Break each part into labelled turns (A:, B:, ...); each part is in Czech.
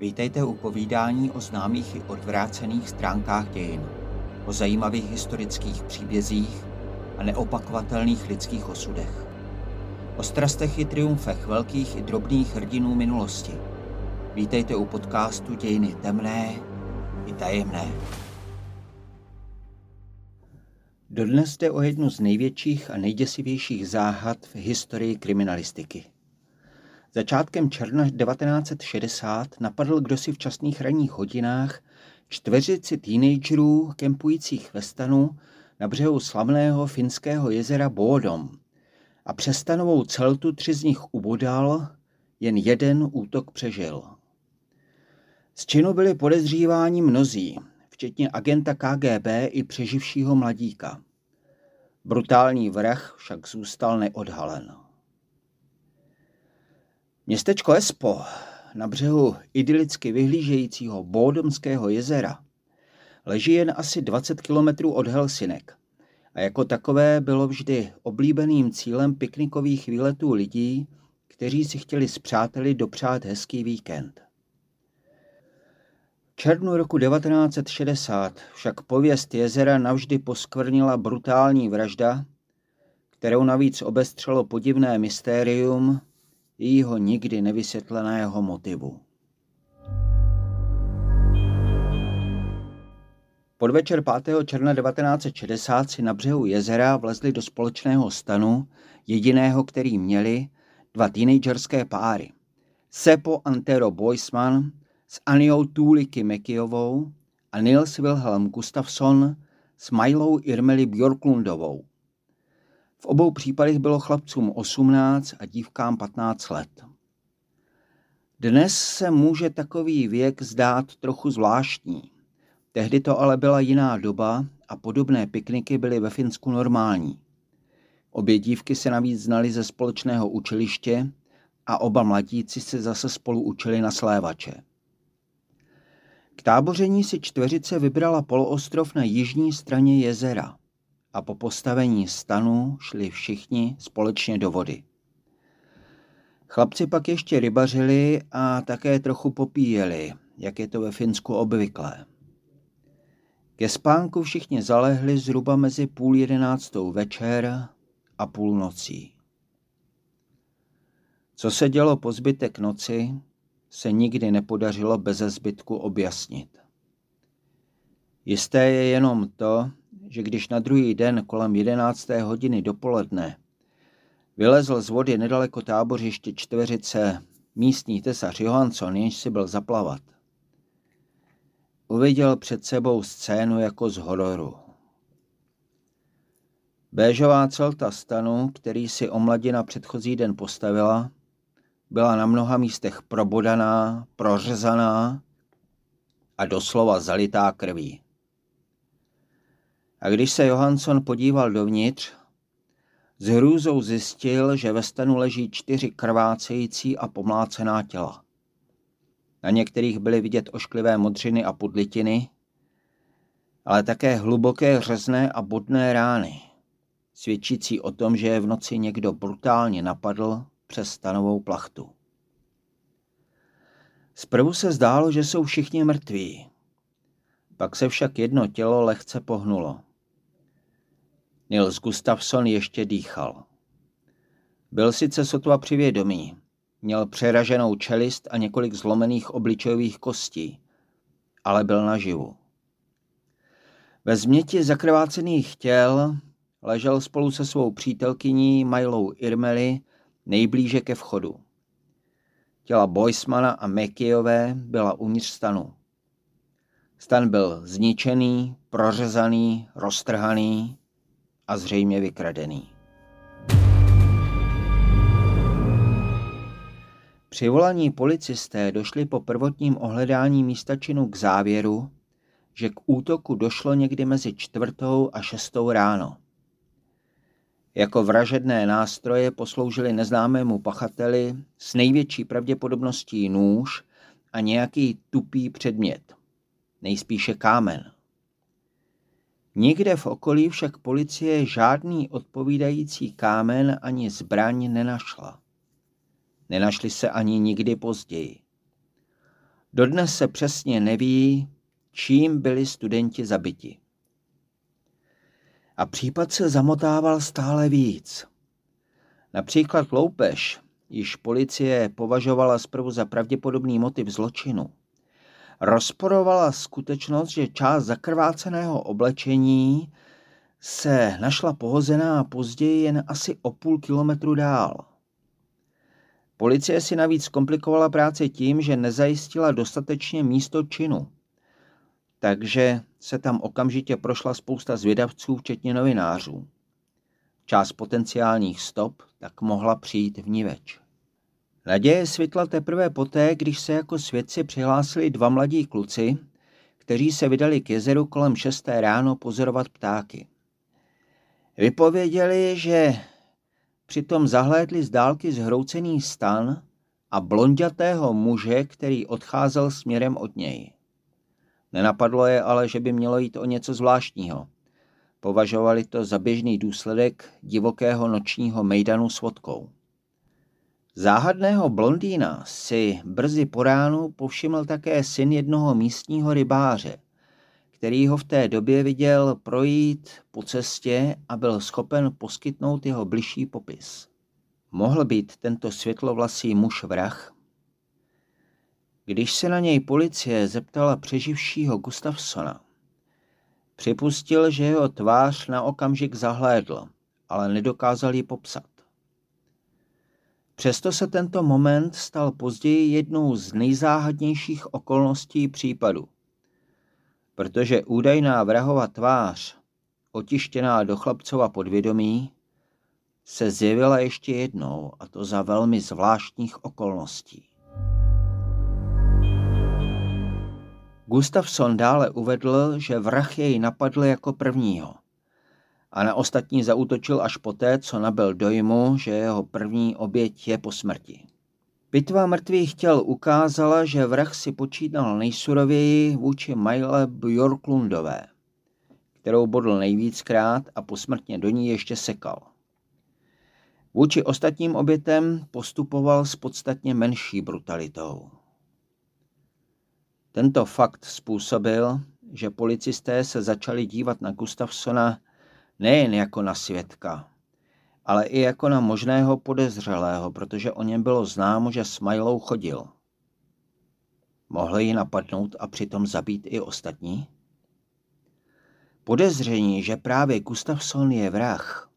A: Vítejte u povídání o známých i odvrácených stránkách dějin, o zajímavých historických příbězích a neopakovatelných lidských osudech. O strastech i triumfech velkých i drobných hrdinů minulosti. Vítejte u podcastu Dějiny temné i tajemné. Dodnes jde o jednu z největších a nejděsivějších záhad v historii kriminalistiky. Začátkem června 1960 napadl kdosi v časných ranních hodinách čtveřici teenagerů kempujících ve stanu na břehu slavného finského jezera Bodom a přes stanovou celtu tři z nich ubodal, jen jeden útok přežil. Z činu byli podezříváni mnozí, včetně agenta KGB i přeživšího mladíka. Brutální vrah však zůstal neodhalen. Městečko Espo na břehu idylicky vyhlížejícího Bódomského jezera leží jen asi 20 kilometrů od Helsinek a jako takové bylo vždy oblíbeným cílem piknikových výletů lidí, kteří si chtěli s přáteli dopřát hezký víkend. V červnu roku 1960 však pověst jezera navždy poskvrnila brutální vražda, kterou navíc obestřelo podivné mystérium, jejího nikdy nevysvětleného motivu. Podvečer 5. června 1960 si na břehu jezera vlezli do společného stanu, jediného, který měli, dva teenagerské páry. Sepo Antero Boisman s Aniou Tuliky Mekijovou a Nils Wilhelm Gustafsson s Majlou Irmeli Bjorklundovou. V obou případech bylo chlapcům 18 a dívkám 15 let. Dnes se může takový věk zdát trochu zvláštní. Tehdy to ale byla jiná doba a podobné pikniky byly ve Finsku normální. Obě dívky se navíc znali ze společného učiliště a oba mladíci se zase spolu učili na slévače. K táboření si čtveřice vybrala poloostrov na jižní straně jezera a po postavení stanu šli všichni společně do vody. Chlapci pak ještě rybařili a také trochu popíjeli, jak je to ve Finsku obvyklé. Ke spánku všichni zalehli zhruba mezi půl jedenáctou večer a půl nocí. Co se dělo po zbytek noci, se nikdy nepodařilo beze zbytku objasnit. Jisté je jenom to, že když na druhý den kolem jedenácté hodiny dopoledne vylezl z vody nedaleko tábořiště čtveřice místní tesař Johansson, jenž si byl zaplavat, uviděl před sebou scénu jako z hororu. Béžová celta stanu, který si omladina předchozí den postavila, byla na mnoha místech probodaná, prořezaná a doslova zalitá krví. A když se Johansson podíval dovnitř, s hrůzou zjistil, že ve stanu leží čtyři krvácející a pomlácená těla. Na některých byly vidět ošklivé modřiny a pudlitiny, ale také hluboké řezné a bodné rány, svědčící o tom, že je v noci někdo brutálně napadl přes stanovou plachtu. Zprvu se zdálo, že jsou všichni mrtví. Pak se však jedno tělo lehce pohnulo. Nils Gustafsson ještě dýchal. Byl sice sotva přivědomý, měl přeraženou čelist a několik zlomených obličejových kostí, ale byl naživu. Ve změti zakrvácených těl ležel spolu se svou přítelkyní Majlou Irmeli nejblíže ke vchodu. Těla Boismana a Mekijové byla uvnitř stanu. Stan byl zničený, prořezaný, roztrhaný a zřejmě vykradený. Přivolaní policisté došli po prvotním ohledání místa činu k závěru, že k útoku došlo někdy mezi čtvrtou a šestou ráno. Jako vražedné nástroje posloužili neznámému pachateli s největší pravděpodobností nůž a nějaký tupý předmět, nejspíše kámen. Nikde v okolí však policie žádný odpovídající kámen ani zbraň nenašla. Nenašli se ani nikdy později. Dodnes se přesně neví, čím byli studenti zabiti. A případ se zamotával stále víc. Například loupež, již policie považovala zprvu za pravděpodobný motiv zločinu, rozporovala skutečnost, že část zakrváceného oblečení se našla pohozená později jen asi o půl kilometru dál. Policie si navíc komplikovala práci tím, že nezajistila dostatečně místo činu. Takže se tam okamžitě prošla spousta zvědavců, včetně novinářů. Část potenciálních stop tak mohla přijít v niveč. Naděje svitla teprve poté, když se jako svědci přihlásili dva mladí kluci, kteří se vydali k jezeru kolem 6. ráno pozorovat ptáky. Vypověděli, že přitom zahlédli z dálky zhroucený stan a blondětého muže, který odcházel směrem od něj. Nenapadlo je ale, že by mělo jít o něco zvláštního. Považovali to za běžný důsledek divokého nočního mejdanu s vodkou. Záhadného blondýna si brzy po ránu povšiml také syn jednoho místního rybáře, který ho v té době viděl projít po cestě a byl schopen poskytnout jeho bližší popis. Mohl být tento světlovlasý muž vrah? Když se na něj policie zeptala přeživšího Gustafsona, připustil, že jeho tvář na okamžik zahlédl, ale nedokázal ji popsat. Přesto se tento moment stal později jednou z nejzáhadnějších okolností případu, protože údajná vrahova tvář, otištěná do chlapcova podvědomí, se zjevila ještě jednou, a to za velmi zvláštních okolností. Gustafsson dále uvedl, že vrah jej napadl jako prvního a na ostatní zautočil až poté, co nabil dojmu, že jeho první oběť je po smrti. Bitva mrtvých těl ukázala, že vrah si počínal nejsurověji vůči Majle Bjorklundové, kterou bodl nejvíckrát a posmrtně do ní ještě sekal. Vůči ostatním obětem postupoval s podstatně menší brutalitou. Tento fakt způsobil, že policisté se začali dívat na Gustafsona nejen jako na svědka, ale i jako na možného podezřelého, protože o něm bylo známo, že s Majlou chodil. Mohli ji napadnout a přitom zabít i ostatní? Podezření, že právě Gustafsson je vrah,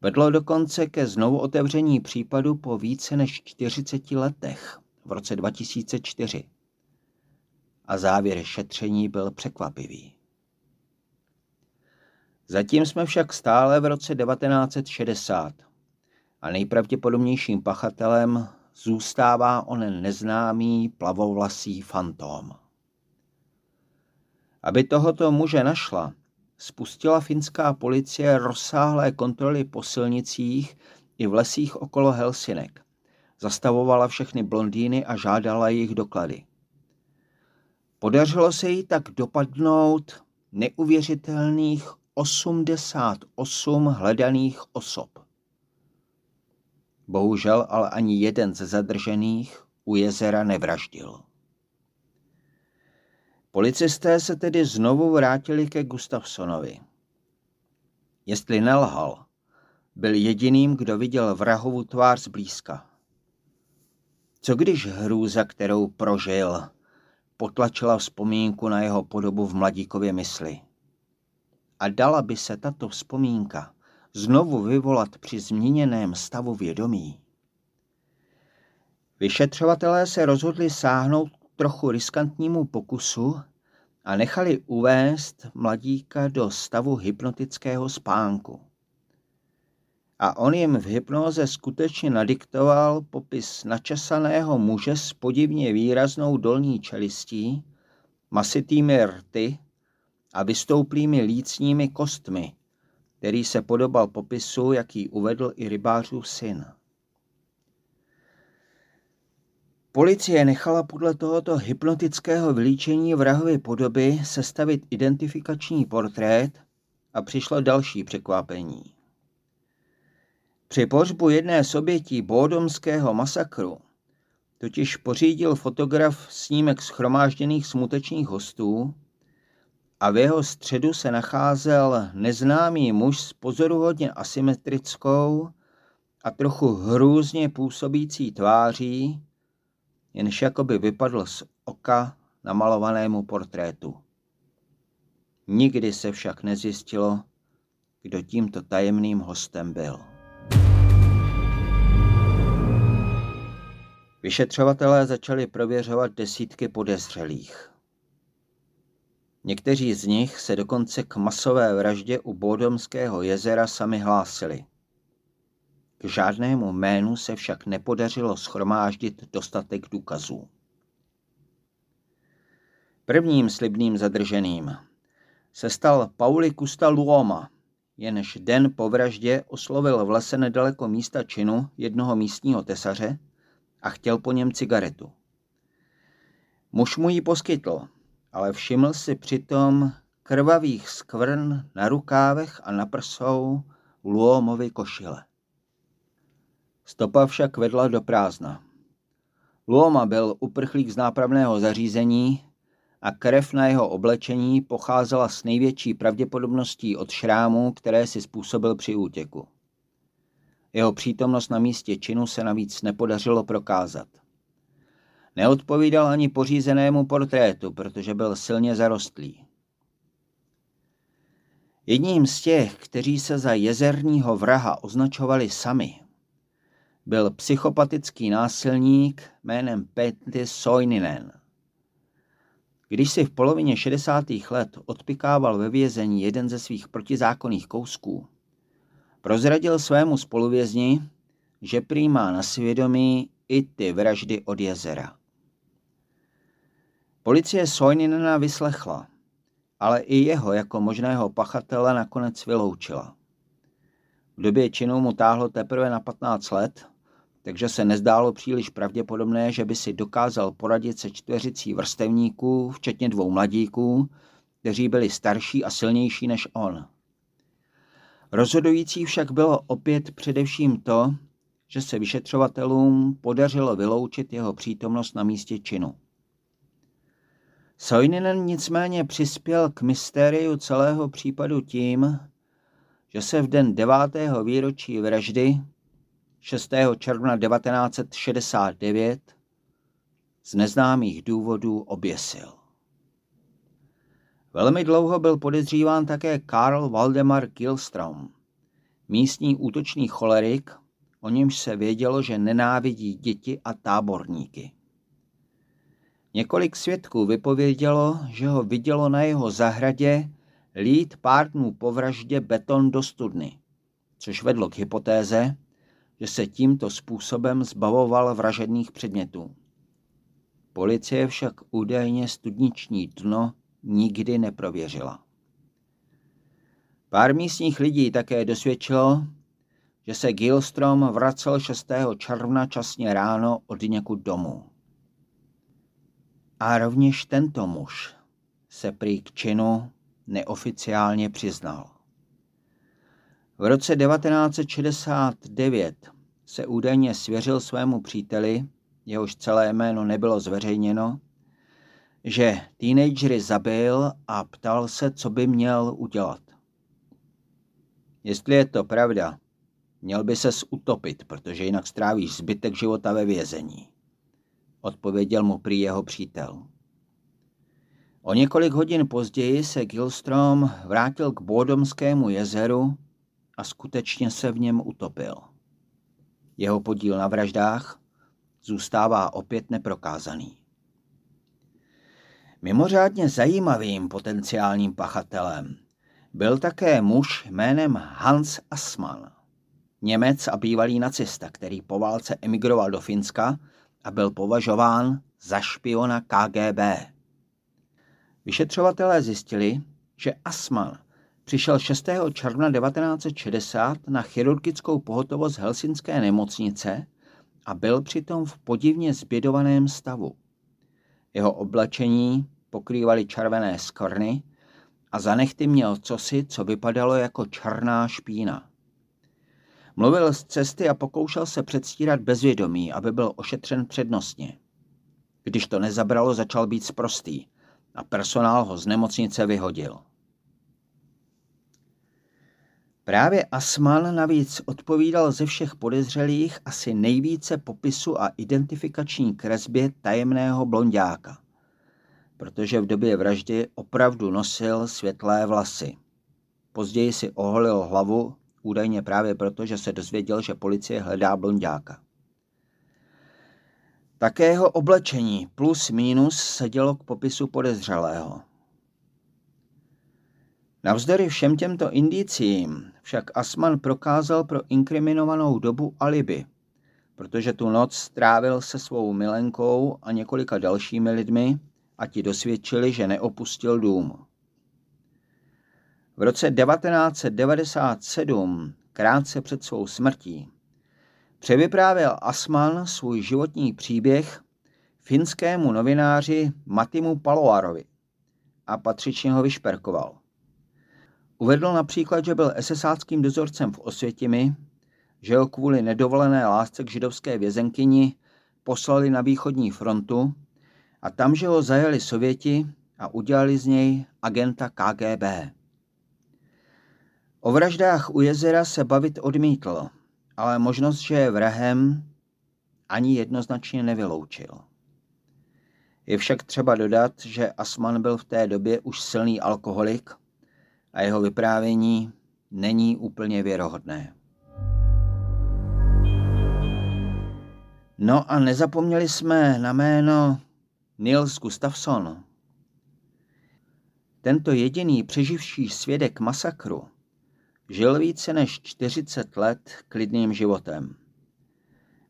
A: vedlo dokonce ke znovu otevření případu po více než 40 letech v roce 2004 a závěr šetření byl překvapivý. Zatím jsme však stále v roce 1960 a nejpravděpodobnějším pachatelem zůstává onen neznámý plavovlasý fantom. Aby tohoto muže našla, spustila finská policie rozsáhlé kontroly po silnicích i v lesích okolo Helsinek. Zastavovala všechny blondýny a žádala jejich doklady. Podařilo se jí tak dopadnout neuvěřitelných 88 hledaných osob. Bohužel ale ani jeden ze zadržených u jezera nevraždil. Policisté se tedy znovu vrátili ke Gustafsonovi. Jestli nelhal, byl jediným, kdo viděl vrahovu tvář zblízka. Co když hrůza, kterou prožil, potlačila vzpomínku na jeho podobu v mladíkově mysli? A dala by se tato vzpomínka znovu vyvolat při změněném stavu vědomí? Vyšetřovatelé se rozhodli sáhnout trochu riskantnímu pokusu a nechali uvést mladíka do stavu hypnotického spánku. A on jim v hypnoze skutečně nadiktoval popis načasaného muže s podivně výraznou dolní čelistí, masitými rty a vystouplými lícními kostmi, který se podobal popisu, jaký uvedl i rybářův syn. Policie nechala podle tohoto hypnotického vylíčení vrahovy podoby sestavit identifikační portrét a přišlo další překvapení. Při pohřbu jedné z obětí bódomského masakru totiž pořídil fotograf snímek schromážděných smutečných hostů a v jeho středu se nacházel neznámý muž s pozoruhodně asymetrickou a trochu hrůzně působící tváří, jenž jakoby vypadl z oka namalovanému portrétu. Nikdy se však nezjistilo, kdo tímto tajemným hostem byl. Vyšetřovatelé začali prověřovat desítky podezřelých. Někteří z nich se dokonce k masové vraždě u Bodomského jezera sami hlásili. K žádnému jménu se však nepodařilo schromáždit dostatek důkazů. Prvním slibným zadrženým se stal Pauli Kusta Luoma, jenž den po vraždě oslovil v lese nedaleko místa činu jednoho místního tesaře a chtěl po něm cigaretu. Muž mu ji poskytl, ale všiml si přitom krvavých skvrn na rukávech a na prsou Luomovi košile. Stopa však vedla do prázdna. Luoma byl uprchlík z nápravného zařízení a krev na jeho oblečení pocházela s největší pravděpodobností od šrámů, které si způsobil při útěku. Jeho přítomnost na místě činu se navíc nepodařilo prokázat. Neodpovídal ani pořízenému portrétu, protože byl silně zarostlý. Jedním z těch, kteří se za jezerního vraha označovali sami, byl psychopatický násilník jménem Petty Soininen. Když si v polovině 60. let odpikával ve vězení jeden ze svých protizákonných kousků, prozradil svému spoluvězni, že prý má na svědomí i ty vraždy od jezera. Policie Soininena vyslechla, ale i jeho jako možného pachatele nakonec vyloučila. V době činu mu táhlo teprve na 15 let takže se nezdálo příliš pravděpodobné, že by si dokázal poradit se čtveřicí vrstevníků, včetně dvou mladíků, kteří byli starší a silnější než on. Rozhodující však bylo opět především to, že se vyšetřovatelům podařilo vyloučit jeho přítomnost na místě činu. Soininen nicméně přispěl k mystériu celého případu tím, že se v den devátého výročí vraždy 6. června 1969 z neznámých důvodů oběsil. Velmi dlouho byl podezříván také Karl Waldemar Kilstrom, místní útočný cholerik, o němž se vědělo, že nenávidí děti a táborníky. Několik svědků vypovědělo, že ho vidělo na jeho zahradě lít pár dnů po vraždě beton do studny, což vedlo k hypotéze, že se tímto způsobem zbavoval vražedných předmětů. Policie však údajně studniční dno nikdy neprověřila. Pár místních lidí také dosvědčilo, že se Gilstrom vracel 6. června časně ráno od někud domů. A rovněž tento muž se prý k činu neoficiálně přiznal. V roce 1969 se údajně svěřil svému příteli, jehož celé jméno nebylo zveřejněno, že teenagery zabil a ptal se, co by měl udělat. Jestli je to pravda, měl by se utopit, protože jinak strávíš zbytek života ve vězení. Odpověděl mu prý jeho přítel. O několik hodin později se Gilstrom vrátil k Bodomskému jezeru a skutečně se v něm utopil. Jeho podíl na vraždách zůstává opět neprokázaný. Mimořádně zajímavým potenciálním pachatelem byl také muž jménem Hans Assmann, Němec a bývalý nacista, který po válce emigroval do Finska a byl považován za špiona KGB. Vyšetřovatelé zjistili, že Assmann přišel 6. června 1960 na chirurgickou pohotovost Helsinské nemocnice a byl přitom v podivně zbědovaném stavu. Jeho oblečení pokrývaly červené skorny a za nechty měl cosi, co vypadalo jako černá špína. Mluvil z cesty a pokoušel se předstírat bezvědomí, aby byl ošetřen přednostně. Když to nezabralo, začal být sprostý a personál ho z nemocnice vyhodil. Právě Asman navíc odpovídal ze všech podezřelých asi nejvíce popisu a identifikační kresbě tajemného blondáka, protože v době vraždy opravdu nosil světlé vlasy. Později si oholil hlavu, údajně právě proto, že se dozvěděl, že policie hledá blondáka. Také jeho oblečení plus minus sedělo k popisu podezřelého. Navzdory všem těmto indicím však Asman prokázal pro inkriminovanou dobu alibi, protože tu noc strávil se svou milenkou a několika dalšími lidmi a ti dosvědčili, že neopustil dům. V roce 1997, krátce před svou smrtí, převyprávěl Asman svůj životní příběh finskému novináři Matimu Paloarovi a patřičně ho vyšperkoval. Uvedl například, že byl esesáckým dozorcem v Osvětimi, že ho kvůli nedovolené lásce k židovské vězenkyni poslali na východní frontu a tam, že ho zajali Sověti a udělali z něj agenta KGB. O vraždách u jezera se bavit odmítl, ale možnost, že je vrahem, ani jednoznačně nevyloučil. Je však třeba dodat, že Asman byl v té době už silný alkoholik a jeho vyprávění není úplně věrohodné. No a nezapomněli jsme na jméno Nils Gustafsson. Tento jediný přeživší svědek masakru žil více než 40 let klidným životem.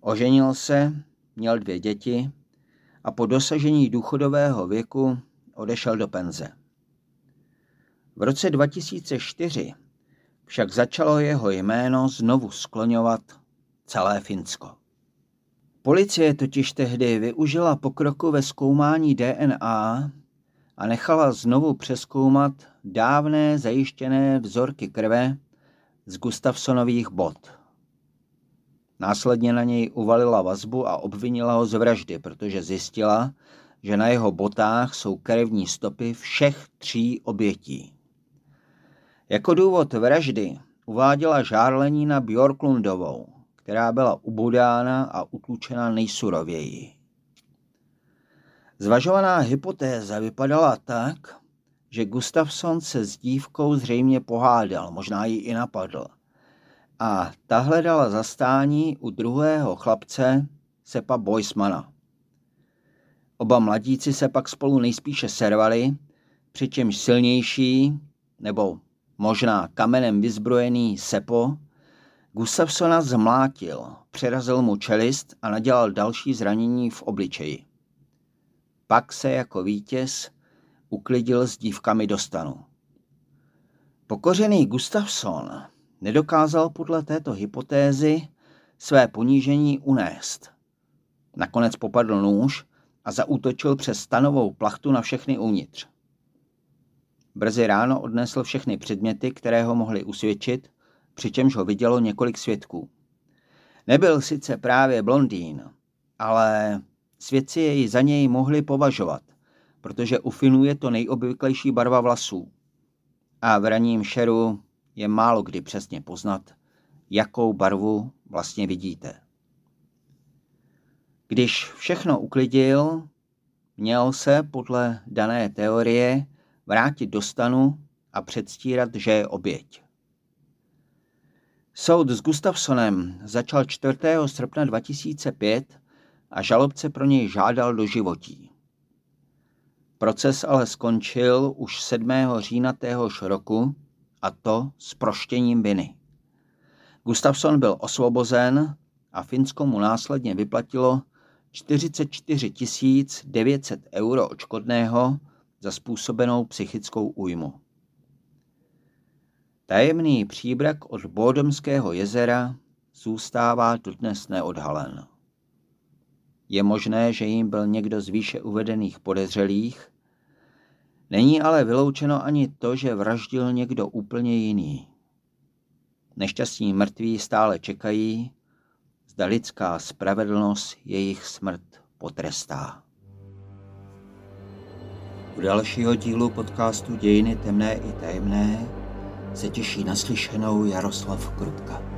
A: Oženil se, měl dvě děti a po dosažení důchodového věku odešel do penze. V roce 2004 však začalo jeho jméno znovu skloňovat celé Finsko. Policie totiž tehdy využila pokroku ve zkoumání DNA a nechala znovu přeskoumat dávné zajištěné vzorky krve z Gustafsonových bod. Následně na něj uvalila vazbu a obvinila ho z vraždy, protože zjistila, že na jeho botách jsou krevní stopy všech tří obětí. Jako důvod vraždy uváděla žárlení na Bjorklundovou, která byla ubodána a utlučena nejsurověji. Zvažovaná hypotéza vypadala tak, že Gustafsson se s dívkou zřejmě pohádal, možná ji i napadl. A ta hledala zastání u druhého chlapce, Sepa Boismana. Oba mladíci se pak spolu nejspíše servali, přičemž silnější, nebo možná kamenem vyzbrojený Sepo, Gustafsona zmlátil, přerazil mu čelist a nadělal další zranění v obličeji. Pak se jako vítěz uklidil s dívkami do stanu. Pokořený Gustafsson nedokázal podle této hypotézy své ponížení unést. Nakonec popadl nůž a zaútočil přes stanovou plachtu na všechny uvnitř. Brzy ráno odnesl všechny předměty, které ho mohly usvědčit, přičemž ho vidělo několik svědků. Nebyl sice právě blondýn, ale svědci jej za něj mohli považovat, protože u Finů je to nejobvyklejší barva vlasů. A v raním šeru je málo kdy přesně poznat, jakou barvu vlastně vidíte. Když všechno uklidil, měl se podle dané teorie vrátit do stanu a předstírat, že je oběť. Soud s Gustafsonem začal 4. srpna 2005 a žalobce pro něj žádal do životí. Proces ale skončil už 7. října téhož roku a to s proštěním viny. Gustafsson byl osvobozen a Finsko mu následně vyplatilo 44 900 euro očkodného za způsobenou psychickou újmu. Tajemný příbrak od Bódomského jezera zůstává dodnes neodhalen. Je možné, že jim byl někdo z výše uvedených podezřelých, není ale vyloučeno ani to, že vraždil někdo úplně jiný. Nešťastní mrtví stále čekají, zda lidská spravedlnost jejich smrt potrestá. U dalšího dílu podcastu Dějiny temné i tajemné se těší naslyšenou Jaroslav Krutka.